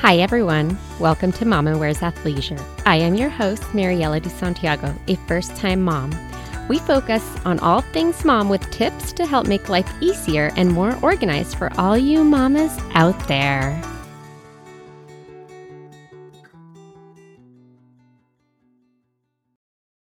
Hi, everyone. Welcome to Mama Wears Athleisure. I am your host, Mariela de Santiago, a first time mom. We focus on all things mom with tips to help make life easier and more organized for all you mamas out there.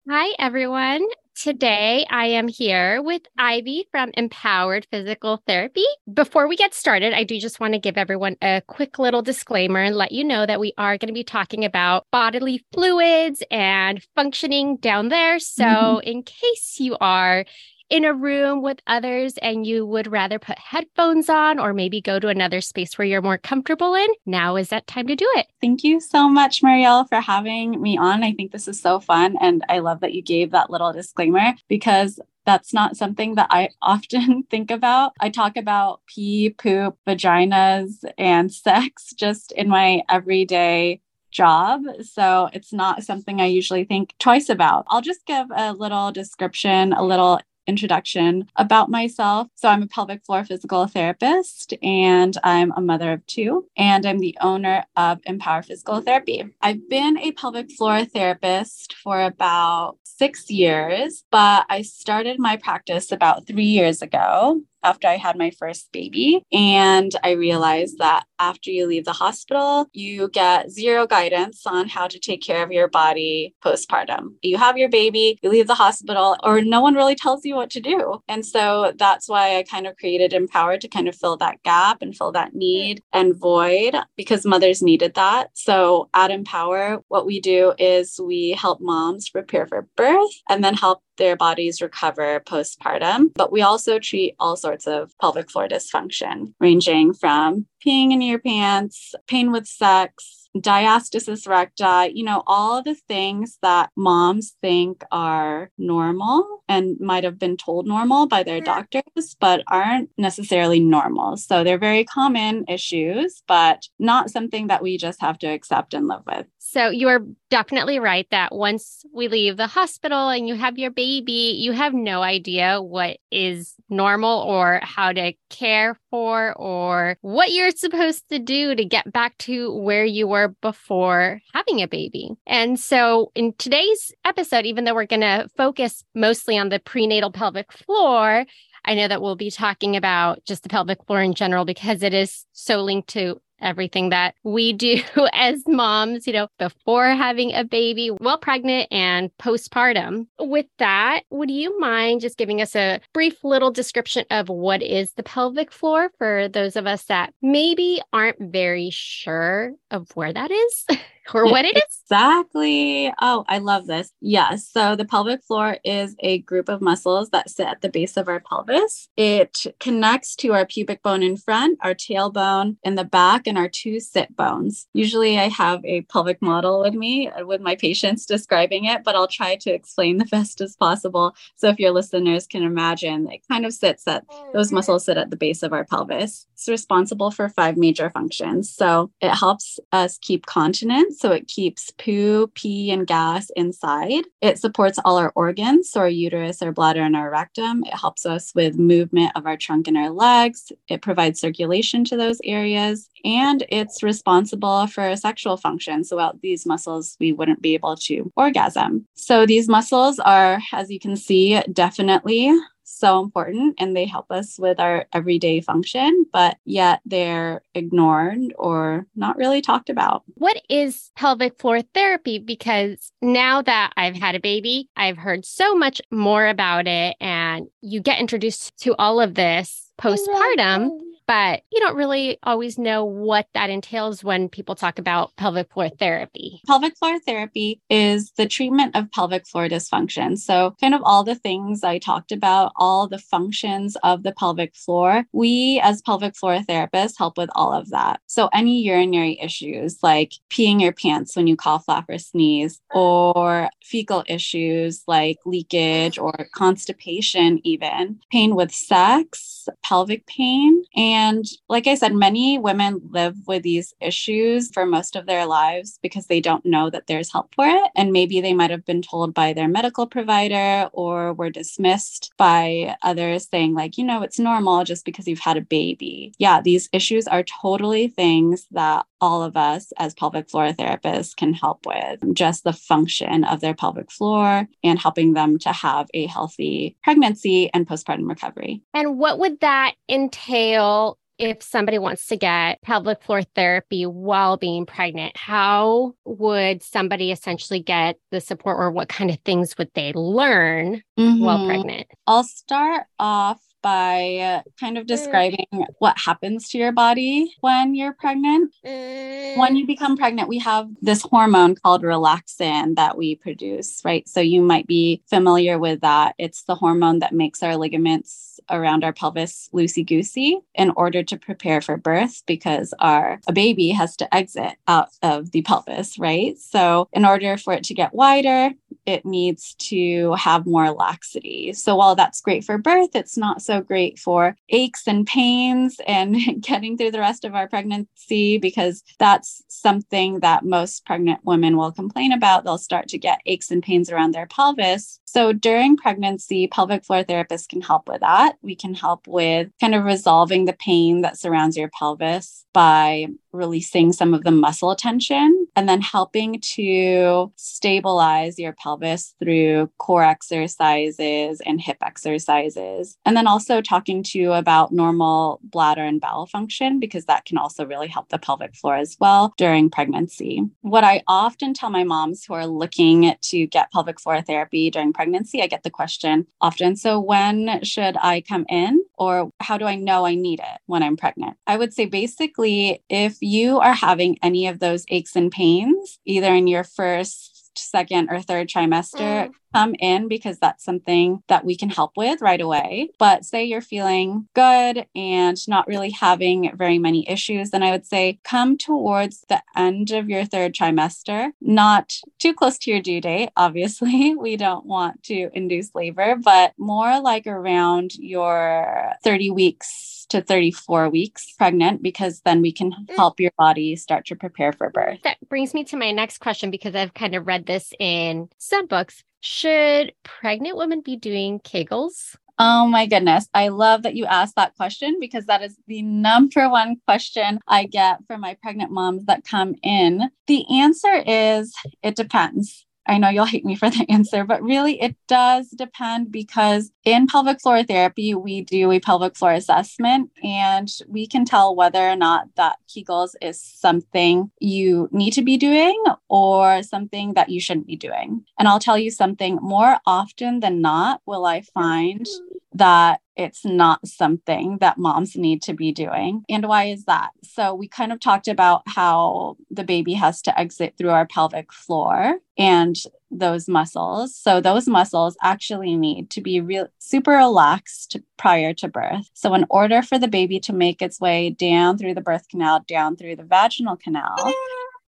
Hi, everyone. Today, I am here with Ivy from Empowered Physical Therapy. Before we get started, I do just want to give everyone a quick little disclaimer and let you know that we are going to be talking about bodily fluids and functioning down there. So, mm-hmm. in case you are in a room with others and you would rather put headphones on or maybe go to another space where you're more comfortable in, now is that time to do it. Thank you so much, Marielle, for having me on. I think this is so fun. And I love that you gave that little disclaimer because that's not something that I often think about. I talk about pee, poop, vaginas, and sex just in my everyday job. So it's not something I usually think twice about. I'll just give a little description, a little introduction about myself. So, I'm a pelvic floor physical therapist and I'm a mother of two, and I'm the owner of Empower Physical Therapy. I've been a pelvic floor therapist for about six years, but I started my practice about three years ago after I had my first baby. And I realized that after you leave the hospital, you get zero guidance on how to take care of your body postpartum. You have your baby, you leave the hospital, or no one really tells you what to do. And so that's why I kind of created Empower to kind of fill that gap and fill that need and void because mothers needed that. So at Empower, what we do is we help moms prepare for birth and then help their bodies recover postpartum. But we also treat all sorts of pelvic floor dysfunction, ranging from peeing in your pants, pain with sex, diastasis recti, you know, all the things that moms think are normal and might have been told normal by their mm-hmm. doctors, but aren't necessarily normal. So they're very common issues, but not something that we just have to accept and live with. So you are definitely right that once we leave the hospital and you have your baby, you have no idea what is normal or how to care for or what you're supposed to do to get back to where you were before having a baby. And so in today's episode, even though we're going to focus mostly on the prenatal pelvic floor, I know that we'll be talking about just the pelvic floor in general because it is so linked to everything that we do as moms, you know, before having a baby, while pregnant and postpartum. With that, would you mind just giving us a brief little description of what is the pelvic floor for those of us that maybe aren't very sure of where that is? or what it is? Exactly. Oh, I love this. Yes. So the pelvic floor is a group of muscles that sit at the base of our pelvis. It connects to our pubic bone in front, our tailbone in the back, and our two sit bones. Usually I have a pelvic model with me uh, with my patients describing it, but I'll try to explain the best as possible. So if your listeners can imagine, it kind of sits at those muscles sit at the base of our pelvis. It's responsible for five major functions. So it helps us keep continence so it keeps poo, pee, and gas inside. It supports all our organs, so our uterus, our bladder, and our rectum. It helps us with movement of our trunk and our legs. It provides circulation to those areas. And it's responsible for sexual function. So without these muscles, we wouldn't be able to orgasm. So these muscles are, as you can see, definitely so important and they help us with our everyday function, but yet they're ignored or not really talked about. What is pelvic floor therapy? Because now that I've had a baby, I've heard so much more about it, and you get introduced to all of this postpartum but you don't really always know what that entails when people talk about pelvic floor therapy. Pelvic floor therapy is the treatment of pelvic floor dysfunction. So, kind of all the things I talked about, all the functions of the pelvic floor, we as pelvic floor therapists help with all of that. So, any urinary issues like peeing your pants when you cough, laugh, or sneeze, or fecal issues like leakage or constipation, even pain with sex, pelvic pain, and And like I said, many women live with these issues for most of their lives because they don't know that there's help for it. And maybe they might have been told by their medical provider or were dismissed by others saying, like, you know, it's normal just because you've had a baby. Yeah, these issues are totally things that all of us as pelvic floor therapists can help with just the function of their pelvic floor and helping them to have a healthy pregnancy and postpartum recovery. And what would that entail if somebody wants to get pelvic floor therapy while being pregnant, how would somebody essentially get the support or what kind of things would they learn mm-hmm. while pregnant? I'll start off by kind of mm. describing what happens to your body when you're pregnant. When you become pregnant, we have this hormone called relaxin that we produce, right? So you might be familiar with that. It's the hormone that makes our ligaments around our pelvis loosey goosey in order to prepare for birth because our a baby has to exit out of the pelvis, right? So in order for it to get wider, it needs to have more laxity. So while that's great for birth, it's not so great for aches and pains and getting through the rest of our pregnancy because that's something that most pregnant women will complain about. They'll start to get aches and pains around their pelvis. So during pregnancy, pelvic floor therapists can help with that. We can help with kind of resolving the pain that surrounds your pelvis by releasing some of the muscle tension and then helping to stabilize your pelvis through core exercises and hip exercises. And then also talking to you about normal bladder and bowel function because that can also really help the pelvic floor as well during pregnancy. What I often tell my moms who are looking to get pelvic floor therapy during pregnancy, I get the question often so when should I come in or how do I know I need it when I'm pregnant? I would say basically if you are having any of those aches and pains, either in your first second or third trimester mm. come in because that's something that we can help with right away. But say you're feeling good and not really having very many issues, then I would say come towards the end of your third trimester, not too close to your due date. Obviously, we don't want to induce labor, but more like around your 30 weeks to 34 weeks pregnant because then we can mm. help your body start to prepare for birth. That brings me to my next question because I've kind of read this in some books. Should pregnant women be doing Kegels? Oh my goodness. I love that you asked that question because that is the number one question I get from my pregnant moms that come in. The answer is it depends. I know you'll hate me for the answer, but really it does depend because in pelvic floor therapy, we do a pelvic floor assessment and we can tell whether or not that Kegels is something you need to be doing or something that you shouldn't be doing. And I'll tell you something more often than not, will I find mm-hmm. that it's not something that moms need to be doing. And why is that? So, we kind of talked about how the baby has to exit through our pelvic floor and those muscles. So, those muscles actually need to be real super relaxed prior to birth. So, in order for the baby to make its way down through the birth canal, down through the vaginal canal,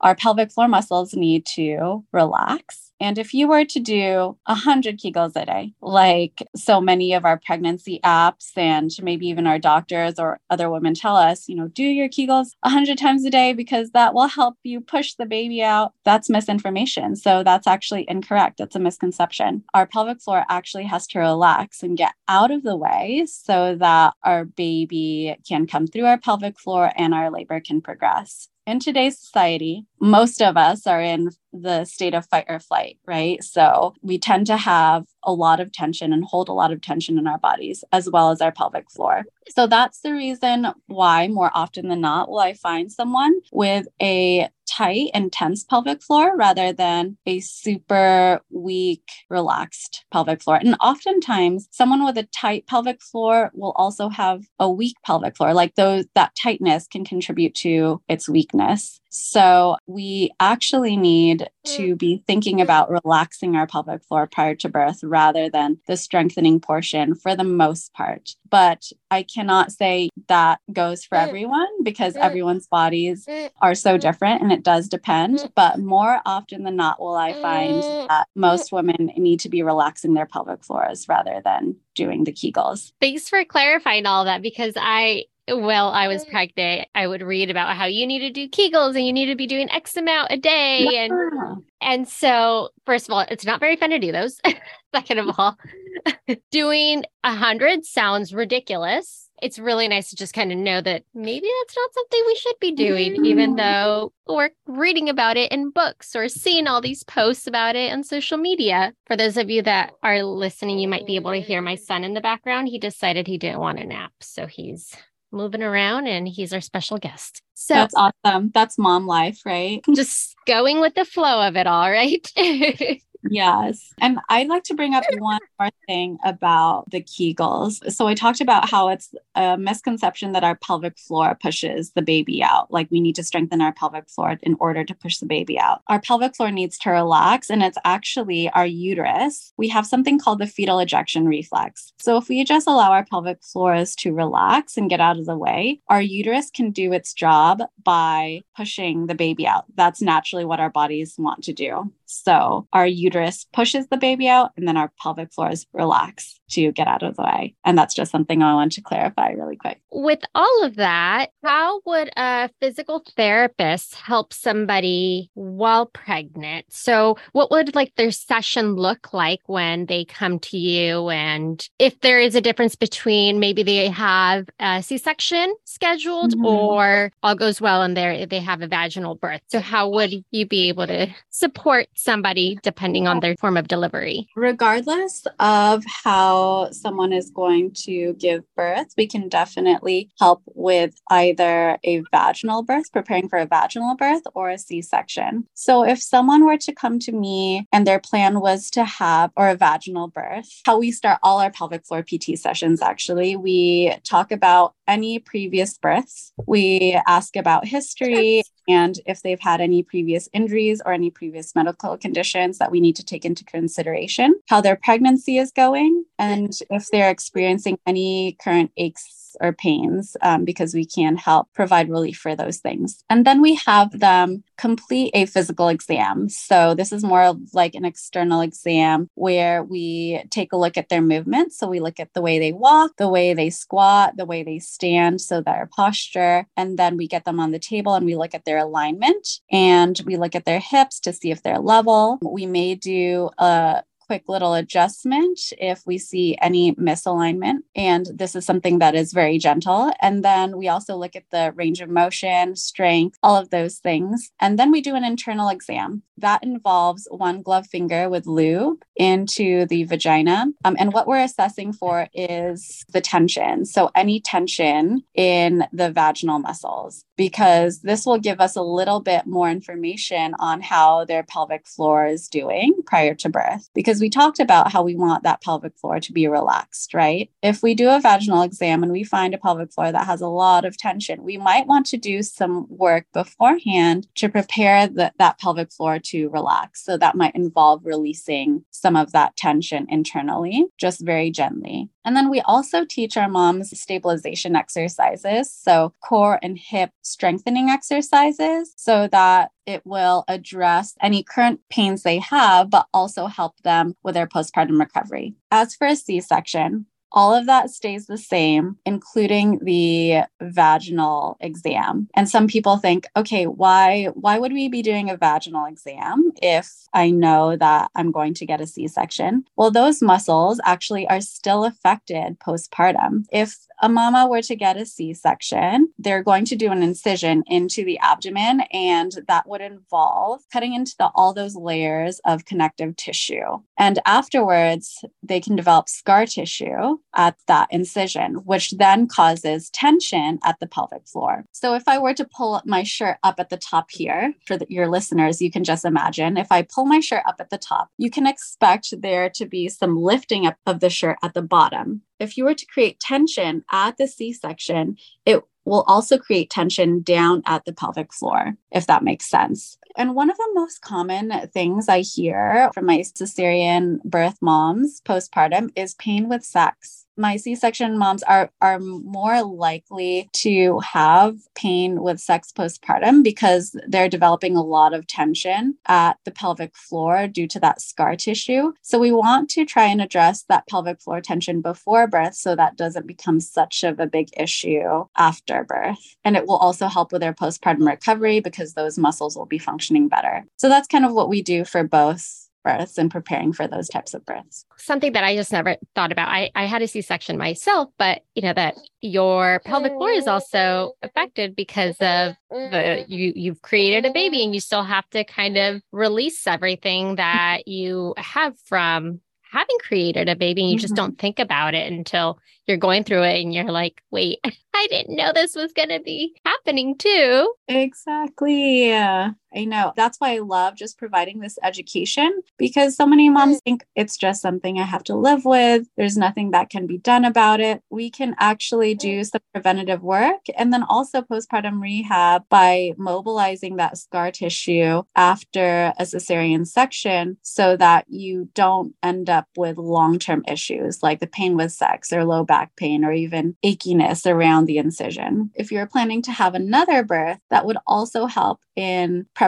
our pelvic floor muscles need to relax and if you were to do 100 Kegels a day, like so many of our pregnancy apps and maybe even our doctors or other women tell us, you know, do your Kegels 100 times a day because that will help you push the baby out, that's misinformation. So that's actually incorrect. It's a misconception. Our pelvic floor actually has to relax and get out of the way so that our baby can come through our pelvic floor and our labor can progress in today's society, most of us are in the state of fight or flight, right? So we tend to have a lot of tension and hold a lot of tension in our bodies as well as our pelvic floor. So that's the reason why, more often than not, will I find someone with a tight and tense pelvic floor rather than a super weak, relaxed pelvic floor. And oftentimes, someone with a tight pelvic floor will also have a weak pelvic floor. Like those, that tightness can contribute to its weakness. So we actually need to mm. be thinking about relaxing our pelvic floor prior to birth rather than the strengthening portion for the most part. But I cannot say that goes for mm. everyone because mm. everyone's bodies are so different and it does depend. But more often than not, will I find that most women need to be relaxing their pelvic floors rather than doing the Kegels. Thanks for clarifying all that because I while I was pregnant, I would read about how you need to do Kegels and you need to be doing X amount a day. Yeah. And and so first of all, it's not very fun to do those. Second of all, doing a hundred sounds ridiculous it's really nice to just kind of know that maybe that's not something we should be doing, mm-hmm. even though we're reading about it in books or seeing all these posts about it on social media. For those of you that are listening, you might be able to hear my son in the background. He decided he didn't want a nap. So he's moving around and he's our special guest. So that's awesome. That's mom life, right? just going with the flow of it all, right? Yes. And I'd like to bring up one more thing about the Kegels. So I talked about how it's a misconception that our pelvic floor pushes the baby out. Like we need to strengthen our pelvic floor in order to push the baby out. Our pelvic floor needs to relax, and it's actually our uterus. We have something called the fetal ejection reflex. So if we just allow our pelvic floors to relax and get out of the way, our uterus can do its job by pushing the baby out. That's naturally what our bodies want to do. So our uterus pushes the baby out and then our pelvic floors relax to get out of the way. And that's just something I want to clarify really quick. With all of that, how would a physical therapist help somebody while pregnant? So, what would like their session look like when they come to you? And if there is a difference between maybe they have a C section scheduled mm-hmm. or all goes well and they they have a vaginal birth. So, how would you be able to support somebody depending on their form of delivery? Regardless of how someone is going to give birth, we can definitely help with either a vaginal birth, preparing for a vaginal birth, or a C section. So, if someone were to come to me and their plan was to have or a vaginal birth, how we start all our pelvic floor PT sessions actually, we talk about any previous births, we ask about history and if they've had any previous injuries or any previous medical conditions that we need to take into consideration, how their pregnancy is going, and if they're experiencing any current aches or pains um, because we can help provide relief for those things. And then we have them complete a physical exam. So this is more like an external exam where we take a look at their movement. So we look at the way they walk, the way they squat, the way they stand, so their posture. And then we get them on the table and we look at their alignment and we look at their hips to see if they're level. We may do a quick little adjustment if we see any misalignment. And this is something that is very gentle. And then we also look at the range of motion, strength, all of those things. And then we do an internal exam. That involves one glove finger with lube into the vagina. Um, and what we're assessing for is the tension. So any tension in the vaginal muscles, because this will give us a little bit more information on how their pelvic floor is doing prior to birth. Because we talked about how we want that pelvic floor to be relaxed, right? If we do a vaginal exam and we find a pelvic floor that has a lot of tension, we might want to do some work beforehand to prepare the, that pelvic floor to relax. So that might involve releasing some of that tension internally, just very gently. And then we also teach our moms stabilization exercises. So, core and hip strengthening exercises so that it will address any current pains they have, but also help them with their postpartum recovery. As for a C section, all of that stays the same, including the vaginal exam. And some people think, okay, why why would we be doing a vaginal exam if I know that I'm going to get a C-section? Well, those muscles actually are still affected postpartum. If a mama were to get a C section, they're going to do an incision into the abdomen, and that would involve cutting into the, all those layers of connective tissue. And afterwards, they can develop scar tissue at that incision, which then causes tension at the pelvic floor. So, if I were to pull my shirt up at the top here, for the, your listeners, you can just imagine if I pull my shirt up at the top, you can expect there to be some lifting up of the shirt at the bottom if you were to create tension at the C section, it will also create tension down at the pelvic floor, if that makes sense. And one of the most common things I hear from my cesarean birth moms postpartum is pain with sex. My C-section moms are are more likely to have pain with sex postpartum because they're developing a lot of tension at the pelvic floor due to that scar tissue. So we want to try and address that pelvic floor tension before birth so that doesn't become such of a big issue after birth. And it will also help with their postpartum recovery because those muscles will be functioning better. So that's kind of what we do for both births and preparing for those types of births. Something that I just never thought about. I, I had a C section myself, but you know that your pelvic floor is also affected because of the you you've created a baby and you still have to kind of release everything that you have from having created a baby and you just mm-hmm. don't think about it until you're going through it and you're like, wait, I didn't know this was going to be happening too. Exactly. Yeah, I know. That's why I love just providing this education because so many moms think it's just something I have to live with. There's nothing that can be done about it. We can actually do some preventative work and then also postpartum rehab by mobilizing that scar tissue after a cesarean section so that you don't end up with long term issues like the pain with sex or low back pain or even achiness around the incision. If you're planning to have another birth, that would also help in preparation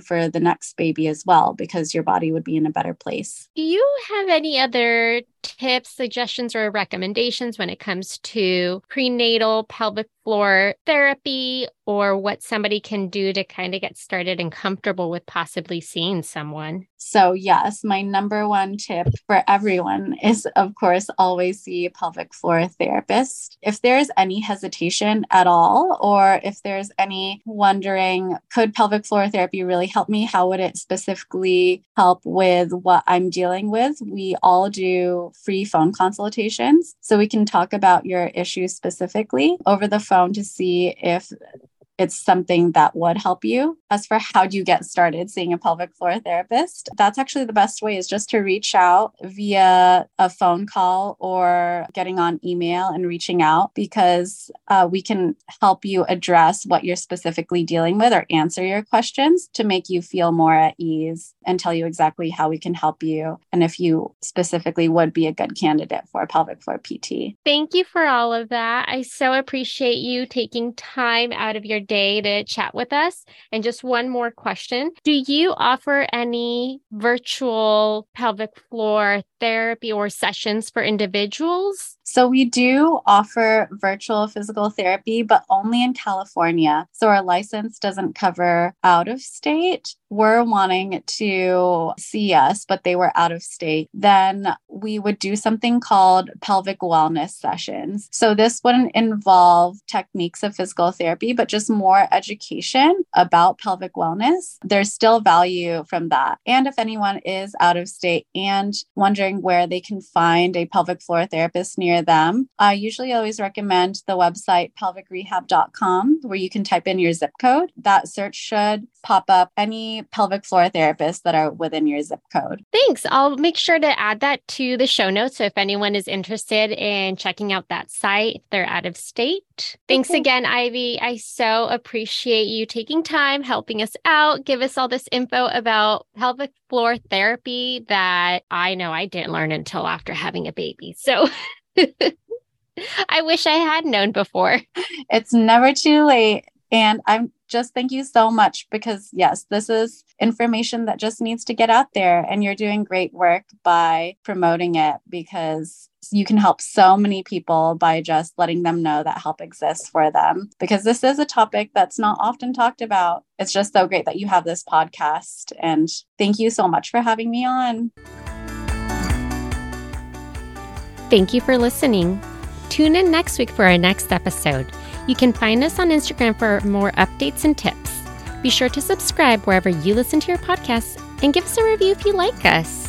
for the next baby as well, because your body would be in a better place. Do you have any other tips, suggestions, or recommendations when it comes to prenatal pelvic floor therapy or what somebody can do to kind of get started and comfortable with possibly seeing someone? So, yes, my number one tip for everyone is, of course, always see a pelvic floor therapist. If there's any hesitation at all, or if there's any wondering, could pelvic floor therapy really help me? How would it specifically help with what I'm dealing with? We all do free phone consultations. So we can talk about your issues specifically over the phone to see if it's something that would help you. As for how do you get started seeing a pelvic floor therapist, that's actually the best way is just to reach out via a phone call or getting on email and reaching out because uh, we can help you address what you're specifically dealing with or answer your questions to make you feel more at ease and tell you exactly how we can help you and if you specifically would be a good candidate for a pelvic floor PT. Thank you for all of that. I so appreciate you taking time out of your day to chat with us. And just one more question Do you offer any virtual pelvic floor therapy or sessions for individuals? So we do offer virtual physical therapy, but only in California. So our license doesn't cover out of state. We're wanting to see us, but they were out of state. Then we would do something called pelvic wellness sessions. So this wouldn't involve techniques of physical therapy, but just more education about pelvic wellness. There's still value from that. And if anyone is out of state and wondering where they can find a pelvic floor therapist near them. I usually always recommend the website pelvicrehab.com where you can type in your zip code. That search should pop up any pelvic floor therapists that are within your zip code. Thanks. I'll make sure to add that to the show notes. So if anyone is interested in checking out that site, they're out of state. Thanks okay. again, Ivy. I so appreciate you taking time, helping us out, give us all this info about pelvic floor therapy that I know I didn't learn until after having a baby. So I wish I had known before. It's never too late. And I'm just thank you so much because, yes, this is information that just needs to get out there. And you're doing great work by promoting it because you can help so many people by just letting them know that help exists for them. Because this is a topic that's not often talked about. It's just so great that you have this podcast. And thank you so much for having me on. Thank you for listening. Tune in next week for our next episode. You can find us on Instagram for more updates and tips. Be sure to subscribe wherever you listen to your podcasts and give us a review if you like us.